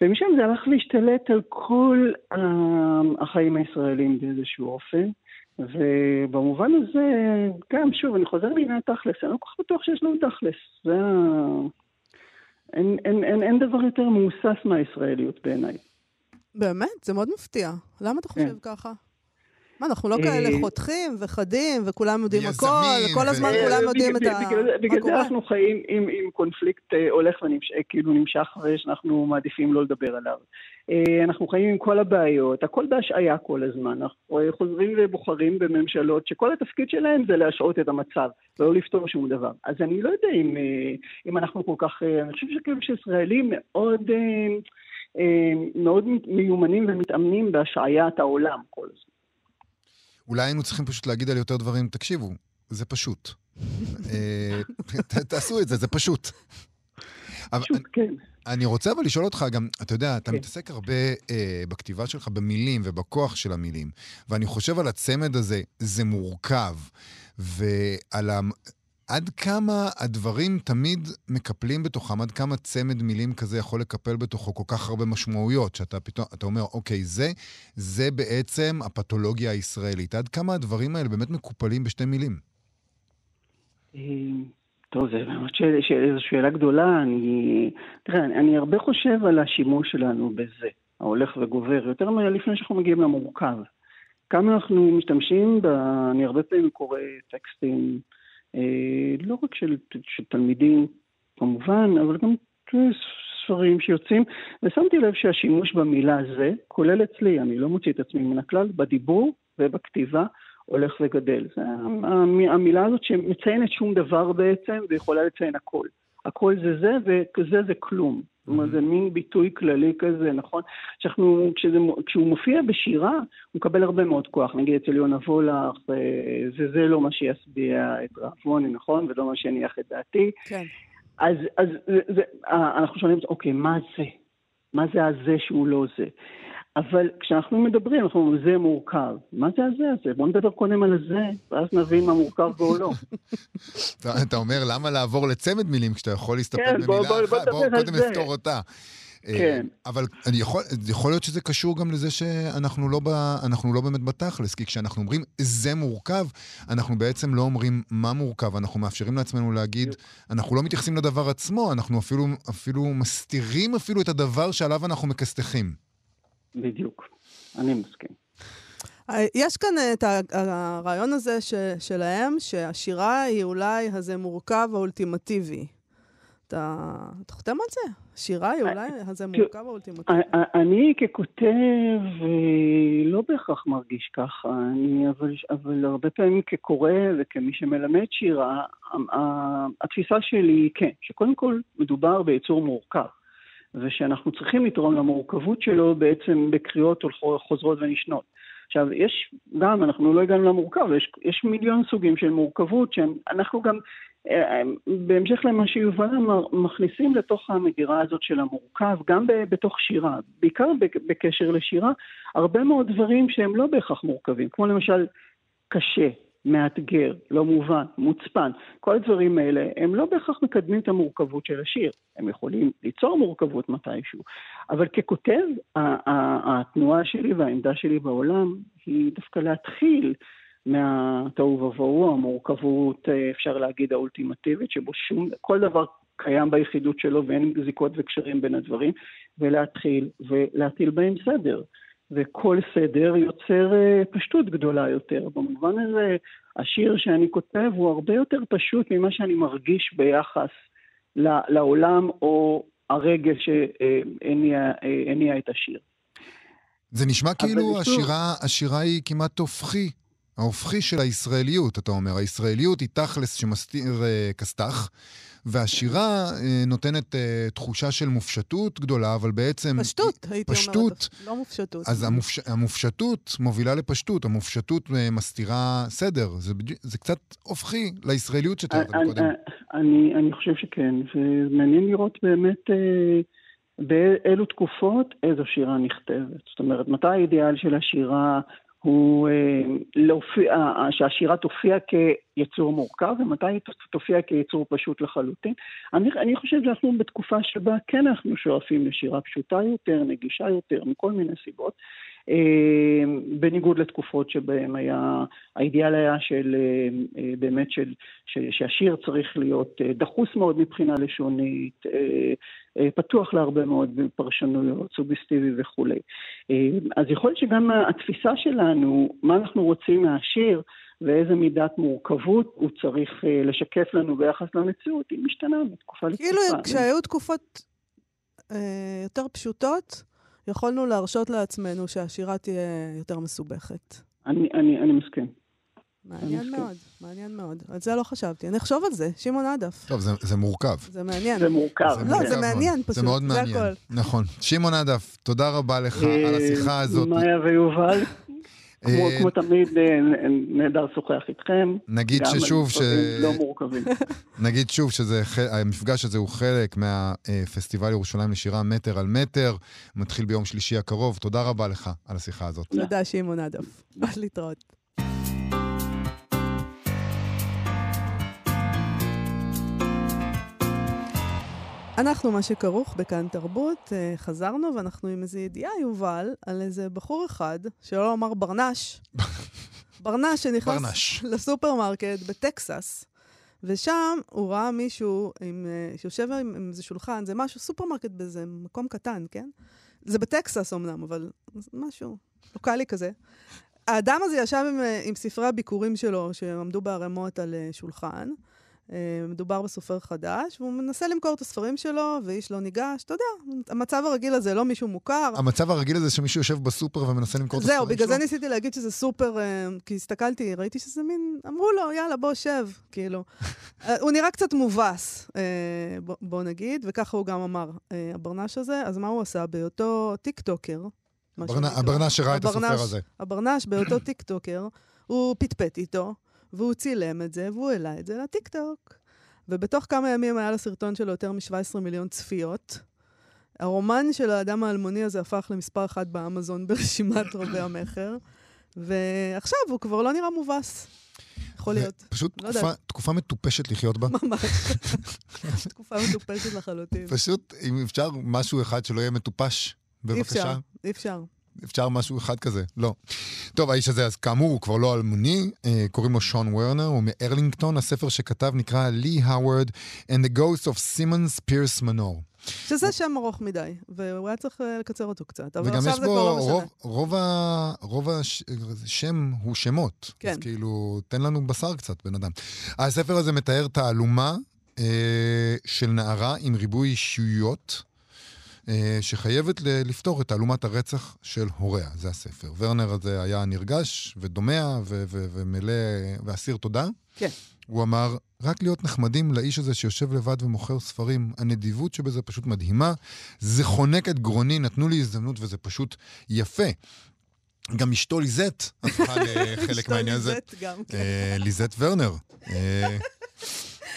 ומשם זה הלך להשתלט על כל החיים הישראלים באיזשהו אופן. ובמובן הזה, גם, שוב, אני חוזר לעניין תכלס, אני לא כל כך בטוח שיש לנו תכלס. זה. אין, אין, אין, אין דבר יותר מהוסס מהישראליות בעיניי. באמת? זה מאוד מפתיע. למה אתה חושב כן. ככה? מה, אנחנו לא כאלה אה, חותכים וחדים, וכולם יודעים הכל, וכל הזמן כולם יודעים את ה... בגלל זה אנחנו חיים עם קונפליקט אה, הולך וכאילו נמשך, ושאנחנו מעדיפים לא לדבר עליו. אה, אנחנו חיים עם כל הבעיות, הכל בהשעיה כל הזמן. אנחנו חוזרים ובוחרים בממשלות שכל התפקיד שלהם זה להשעות את המצב, ולא לפתור שום דבר. אז אני לא יודע אם, אם אנחנו כל כך... אני חושב שכאילו שישראלים מאוד... מאוד מיומנים ומתאמנים בהשעיית העולם כל הזמן. אולי היינו צריכים פשוט להגיד על יותר דברים, תקשיבו, זה פשוט. אה, תעשו את זה, זה פשוט. פשוט, כן. אני רוצה אבל לשאול אותך גם, אתה יודע, אתה כן. מתעסק הרבה אה, בכתיבה שלך במילים ובכוח של המילים, ואני חושב על הצמד הזה, זה מורכב, ועל ה... עד כמה הדברים תמיד מקפלים בתוכם, עד כמה צמד מילים כזה יכול לקפל בתוכו כל כך הרבה משמעויות, שאתה פתאום, אתה אומר, אוקיי, זה, זה בעצם הפתולוגיה הישראלית. עד כמה הדברים האלה באמת מקופלים בשתי מילים? אה, טוב, זו באמת שאלה, גדולה. אני, תראה, אני, אני הרבה חושב על השימוש שלנו בזה, ההולך וגובר, יותר לפני שאנחנו מגיעים למורכב. כמה אנחנו משתמשים ב... אני הרבה פעמים קורא טקסטים לא רק של, של תלמידים כמובן, אבל גם ספרים שיוצאים, ושמתי לב שהשימוש במילה זה, כולל אצלי, אני לא מוציא את עצמי מן הכלל, בדיבור ובכתיבה הולך וגדל. זה המילה הזאת שמציינת שום דבר בעצם, ויכולה לציין הכל. הכל זה זה, וזה זה כלום. זאת אומרת, זה מין ביטוי כללי כזה, נכון? שאנחנו, כשזה, כשהוא מופיע בשירה, הוא מקבל הרבה מאוד כוח. נגיד אצל יונה וולך, אה, זה, זה לא מה שישביע את רעבוני, נכון? ולא מה שיניח את דעתי. כן. אז, אז זה, אה, אנחנו שואלים, אוקיי, מה זה? מה זה הזה שהוא לא זה? אבל כשאנחנו מדברים, אנחנו אומרים, זה מורכב. מה זה הזה הזה? בואו נדבר קודם על הזה, ואז נבין מה מורכב או לא. אתה אומר, למה לעבור לצמד מילים כשאתה יכול להסתפק כן, במילה אחת? בוא קודם נפתור אותה. כן. אבל אני יכול, יכול להיות שזה קשור גם לזה שאנחנו לא, ב, לא באמת בתכלס, כי כשאנחנו אומרים זה מורכב, אנחנו בעצם לא אומרים מה מורכב, אנחנו מאפשרים לעצמנו להגיד, אנחנו לא מתייחסים לדבר עצמו, אנחנו אפילו, אפילו מסתירים אפילו את הדבר שעליו אנחנו מכסתחים. בדיוק, אני מסכים. אה, יש כאן את הרעיון הזה ש, שלהם, שהשירה היא אולי הזה מורכב האולטימטיבי. אתה, אתה חותם על זה? שירה היא אולי הזה מורכב האולטימטיבי. אני ככותב לא בהכרח מרגיש ככה, אני, אבל, אבל הרבה פעמים כקורא וכמי שמלמד שירה, התפיסה שלי היא כן, שקודם כל מדובר ביצור מורכב. ושאנחנו צריכים לתרום למורכבות שלו בעצם בקריאות חוזרות ונשנות. עכשיו, יש גם, אנחנו לא הגענו למורכב, יש, יש מיליון סוגים של מורכבות שאנחנו גם, אה, בהמשך למה שיובל אמר, מכניסים לתוך המגירה הזאת של המורכב, גם בתוך שירה, בעיקר בקשר לשירה, הרבה מאוד דברים שהם לא בהכרח מורכבים, כמו למשל קשה, מאתגר, לא מובן, מוצפן, כל הדברים האלה, הם לא בהכרח מקדמים את המורכבות של השיר. הם יכולים ליצור מורכבות מתישהו, אבל ככותב, התנועה שלי והעמדה שלי בעולם היא דווקא להתחיל מהתוהו ובוהו, המורכבות, אפשר להגיד, האולטימטיבית, שבו שום, כל דבר קיים ביחידות שלו ואין זיקות וקשרים בין הדברים, ולהתחיל ולהטיל בהם סדר. וכל סדר יוצר אה, פשטות גדולה יותר. במובן הזה, השיר שאני כותב הוא הרבה יותר פשוט ממה שאני מרגיש ביחס לעולם או הרגל שהניע את השיר. זה נשמע כאילו השירה, השירה היא כמעט הופכי, ההופכי של הישראליות, אתה אומר. הישראליות היא תכלס שמסתיר uh, כסת"ח, והשירה אה, נותנת אה, תחושה של מופשטות גדולה, אבל בעצם... פשטות, הייתי פשטות, אומרת, לא מופשטות. אז המופש... המופשטות מובילה לפשטות, המופשטות אה, מסתירה סדר. זה. זה קצת הופכי לישראליות שתיארת קודם. אני, אני חושב שכן, ומעניין לראות באמת... אה... באילו תקופות איזו שירה נכתבת. זאת אומרת, מתי האידיאל של השירה הוא אה, להופיע, שהשירה תופיע כיצור מורכב, ומתי היא תופיע כיצור פשוט לחלוטין. אני, אני חושב שאנחנו בתקופה שבה כן אנחנו שואפים לשירה פשוטה יותר, נגישה יותר, מכל מיני סיבות. אה, בניגוד לתקופות שבהן היה, האידיאל היה של אה, באמת של, של, שהשיר צריך להיות דחוס מאוד מבחינה לשונית, פתוח להרבה מאוד פרשנויות, סוביסטיבי וכולי. אז יכול להיות שגם התפיסה שלנו, מה אנחנו רוצים מהשיר, ואיזה מידת מורכבות הוא צריך לשקף לנו ביחס למציאות, היא משתנה מתקופה לתקופה. כאילו, כשהיו תקופות אה, יותר פשוטות, יכולנו להרשות לעצמנו שהשירה תהיה יותר מסובכת. אני, אני, אני מסכים. מעניין מאוד, מעניין מאוד. על זה לא חשבתי. אני אחשוב על זה, שמעון עדף. טוב, זה, זה מורכב. זה מעניין. זה מורכב. לא, זה מעניין פשוט, זה מאוד מעניין. זה הכל. נכון. שמעון עדף, תודה רבה לך אה, על השיחה הזאת. מאיה ויובל. כמו, אה, כמו תמיד, אה, נהדר לשוחח איתכם. נגיד ששוב ש... לא מורכבים. נגיד שוב שהמפגש הזה הוא חלק מהפסטיבל ירושלים לשירה מטר על מטר, מתחיל ביום שלישי הקרוב. תודה רבה לך על השיחה הזאת. תודה, שמעון עדף. להתראות. אנחנו, מה שכרוך בכאן תרבות, אה, חזרנו ואנחנו עם איזו ידיעה, יובל, על איזה בחור אחד, שלא לומר ברנש, ברנש שנכנס ברנש. לסופרמרקט בטקסס, ושם הוא ראה מישהו עם, אה, שיושב עם, עם איזה שולחן, זה משהו, סופרמרקט באיזה מקום קטן, כן? זה בטקסס אמנם, אבל משהו לוקאלי כזה. האדם הזה ישב עם, אה, עם ספרי הביקורים שלו, שעמדו בערימות על שולחן, מדובר בסופר חדש, והוא מנסה למכור את הספרים שלו, ואיש לא ניגש. אתה יודע, המצב הרגיל הזה, לא מישהו מוכר. המצב הרגיל הזה שמישהו יושב בסופר ומנסה למכור את הספרים שלו? זהו, בגלל זה ניסיתי להגיד שזה סופר, אה, כי הסתכלתי, ראיתי שזה מין, אמרו לו, יאללה, בוא, שב, כאילו. אה, הוא נראה קצת מובס, בוא נגיד, וככה הוא גם אמר, הברנש הזה. אז מה הוא עשה? בהיותו טיקטוקר, הברנש שראה את הסופר הזה. הברנש, בהיותו טיקטוקר, הוא פטפט איתו. והוא צילם את זה, והוא העלה את זה לטיקטוק. ובתוך כמה ימים היה לסרטון שלו יותר מ-17 מיליון צפיות. הרומן של האדם האלמוני הזה הפך למספר אחת באמזון ברשימת רבי המכר, ועכשיו הוא כבר לא נראה מובס. יכול להיות. פשוט לא תקופה. תקופה מטופשת לחיות בה. ממש. תקופה מטופשת לחלוטין. פשוט, אם אפשר משהו אחד שלא יהיה מטופש, אי בבקשה. אפשר, אי אפשר. אפשר משהו אחד כזה? לא. טוב, האיש הזה, אז כאמור, הוא כבר לא אלמוני, אה, קוראים לו שון וורנר, הוא מארלינגטון, הספר שכתב נקרא לי האוורד and the Ghost of Simmons פירס מנור. שזה שם ארוך מדי, והוא היה צריך אה, לקצר אותו קצת. אבל וגם עכשיו יש זה כבר בו, לא משנה. רוב, רוב, ה, רוב השם הוא שמות. כן. אז כאילו, תן לנו בשר קצת, בן אדם. הספר הזה מתאר תעלומה אה, של נערה עם ריבוי אישיויות. אה, שחייבת לפתור את תעלומת הרצח של הוריה, זה הספר. ורנר הזה היה נרגש ודומע ו- ו- ומלא ואסיר תודה. כן. הוא אמר, רק להיות נחמדים לאיש הזה שיושב לבד ומוכר ספרים, הנדיבות שבזה פשוט מדהימה. זה חונק את גרוני, נתנו לי הזדמנות וזה פשוט יפה. גם אשתו ליזט הפכה לחלק אשתו מהעניין הזה. ליזט גם, כן. אה, ליזט ורנר.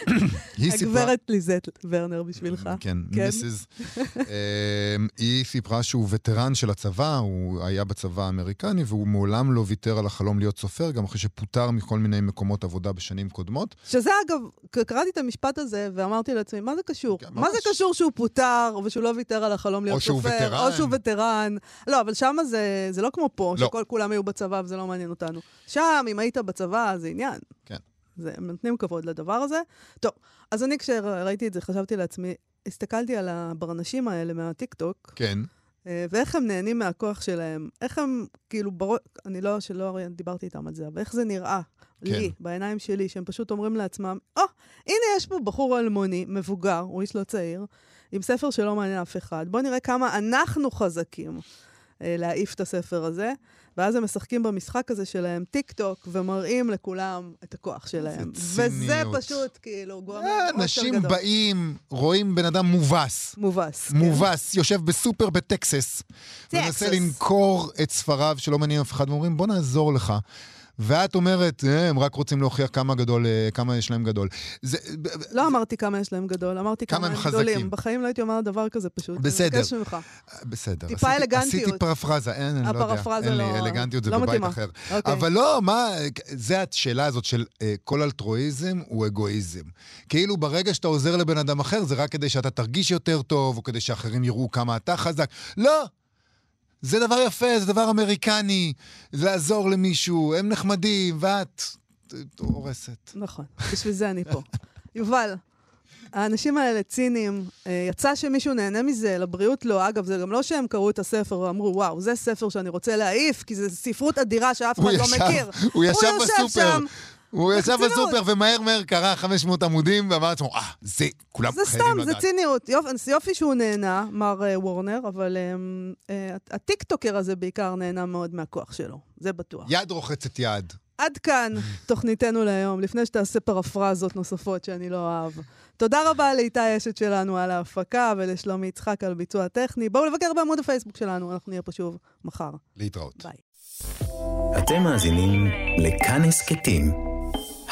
אה, היא סיפרה... הגברת ליזט ורנר בשבילך. כן, כן. מיסיס. אמ, היא סיפרה שהוא וטרן של הצבא, הוא היה בצבא האמריקני, והוא מעולם לא ויתר על החלום להיות סופר, גם אחרי שפוטר מכל מיני מקומות עבודה בשנים קודמות. שזה אגב, קראתי את המשפט הזה ואמרתי לעצמי, מה זה קשור? כן, מה זה. קשור שהוא פוטר ושהוא לא ויתר על החלום להיות סופר? או שהוא וטרן. לא, אבל שם זה, זה לא כמו פה, לא. שכל כולם היו בצבא וזה לא מעניין אותנו. שם, אם היית בצבא, זה עניין. כן. זה, הם נותנים כבוד לדבר הזה. טוב, אז אני כשראיתי את זה, חשבתי לעצמי, הסתכלתי על הברנשים האלה מהטיקטוק, כן. אה, ואיך הם נהנים מהכוח שלהם. איך הם, כאילו, בראש, אני לא, שלא דיברתי איתם על זה, אבל איך זה נראה כן. לי, בעיניים שלי, שהם פשוט אומרים לעצמם, או, oh, הנה יש פה בחור אלמוני, מבוגר, הוא איש לא צעיר, עם ספר שלא מעניין אף אחד. בואו נראה כמה אנחנו חזקים להעיף את הספר הזה. ואז הם משחקים במשחק הזה שלהם טיק טוק, ומראים לכולם את הכוח שלהם. וזה. פשוט, כאילו, גורם אה, אנשים. באים, רואים בן אדם מובס. מובס. כן. מובס, יושב בסופר בטקסס, מנסה למכור את ספריו שלא מעניין אף אחד, ואומרים, בוא נעזור לך. ואת אומרת, "אה, הם רק רוצים להוכיח כמה גדול, אה, כמה יש להם גדול. זה, לא אמרתי כמה יש להם גדול, אמרתי כמה כמה הם הם חזקים. גדולים. בחיים לא הייתי אומרת דבר כזה פשוט. בסדר. אני מבקשת ממך. בסדר. טיפה עשיתי- אלגנטיות. עשיתי פרפרזה, אין, אני לא יודע. אין לי לא- אלגנטיות, זה לא בבית מתאימה. אחר. אוקיי. אבל לא, מה, זה השאלה הזאת של אה, כל אלטרואיזם הוא אגואיזם. כאילו ברגע שאתה עוזר לבן אדם אחר, זה רק כדי שאתה תרגיש יותר טוב, או כדי שאחרים יראו כמה אתה חזק. לא! זה דבר יפה, זה דבר אמריקני, לעזור למישהו, הם נחמדים, ואת הורסת. נכון, בשביל זה אני פה. יובל, האנשים האלה ציניים, אה, יצא שמישהו נהנה מזה, לבריאות לא. אגב, זה גם לא שהם קראו את הספר ואמרו, וואו, זה ספר שאני רוצה להעיף, כי זו ספרות אדירה שאף אחד הוא לא מכיר. הוא ישב יושב בסופר. שם. הוא ישב. בסופר ומהר מהר קרא 500 עמודים ואמר לעצמו, אה, זה, כולם זה חייבים סתם, לדעת. זה ציניות. יופי, יופי שהוא נהנה, מר אה, וורנר, אבל אמ, אה, הטיקטוקר הזה בעיקר נהנה מאוד מהכוח שלו, זה בטוח. יד רוחצת יד. עד כאן תוכניתנו להיום, לפני שתעשה פרפרזות נוספות שאני לא אוהב. תודה רבה לאיתי אשת שלנו על ההפקה ולשלומי יצחק על ביצוע טכני. בואו לבקר בעמוד הפייסבוק שלנו, אנחנו נהיה פה שוב מחר. להתראות. ביי. אתם מאזינים לכאן הסכתים,